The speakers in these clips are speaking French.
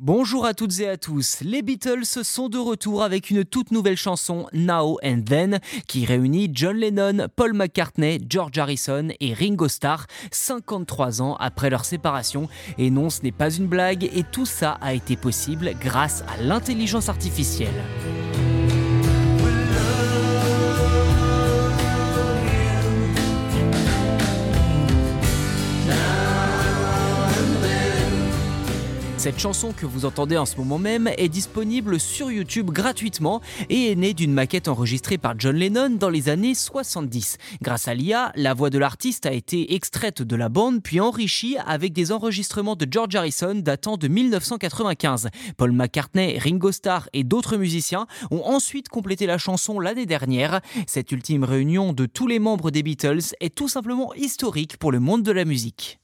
Bonjour à toutes et à tous, les Beatles sont de retour avec une toute nouvelle chanson Now and Then qui réunit John Lennon, Paul McCartney, George Harrison et Ringo Starr 53 ans après leur séparation. Et non, ce n'est pas une blague et tout ça a été possible grâce à l'intelligence artificielle. Cette chanson que vous entendez en ce moment même est disponible sur YouTube gratuitement et est née d'une maquette enregistrée par John Lennon dans les années 70. Grâce à l'IA, la voix de l'artiste a été extraite de la bande puis enrichie avec des enregistrements de George Harrison datant de 1995. Paul McCartney, Ringo Starr et d'autres musiciens ont ensuite complété la chanson l'année dernière. Cette ultime réunion de tous les membres des Beatles est tout simplement historique pour le monde de la musique.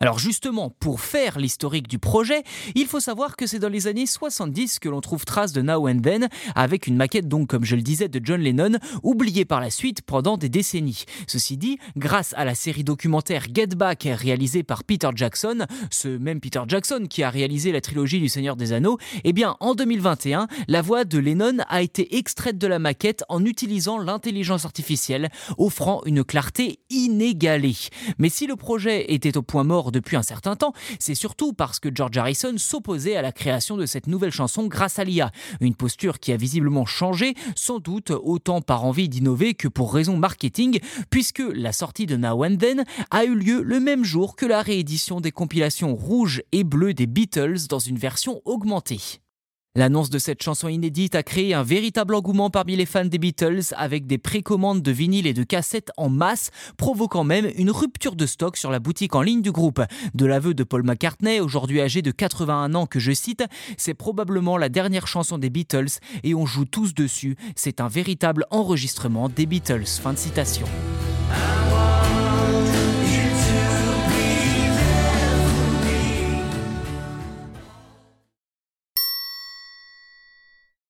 Alors justement, pour faire l'historique du projet, il faut savoir que c'est dans les années 70 que l'on trouve trace de Now and Then, avec une maquette donc comme je le disais de John Lennon, oubliée par la suite pendant des décennies. Ceci dit, grâce à la série documentaire Get Back réalisée par Peter Jackson, ce même Peter Jackson qui a réalisé la trilogie du Seigneur des Anneaux, eh bien en 2021, la voix de Lennon a été extraite de la maquette en utilisant l'intelligence artificielle, offrant une clarté inégalée. Mais si le projet était au point mort depuis un certain temps, c'est surtout parce que George Harrison s'opposait à la création de cette nouvelle chanson grâce à l'IA. Une posture qui a visiblement changé, sans doute autant par envie d'innover que pour raison marketing, puisque la sortie de Now and Then a eu lieu le même jour que la réédition des compilations rouges et bleues des Beatles dans une version augmentée. L'annonce de cette chanson inédite a créé un véritable engouement parmi les fans des Beatles avec des précommandes de vinyles et de cassettes en masse, provoquant même une rupture de stock sur la boutique en ligne du groupe. De l'aveu de Paul McCartney, aujourd'hui âgé de 81 ans que je cite, c'est probablement la dernière chanson des Beatles et on joue tous dessus, c'est un véritable enregistrement des Beatles. Fin de citation.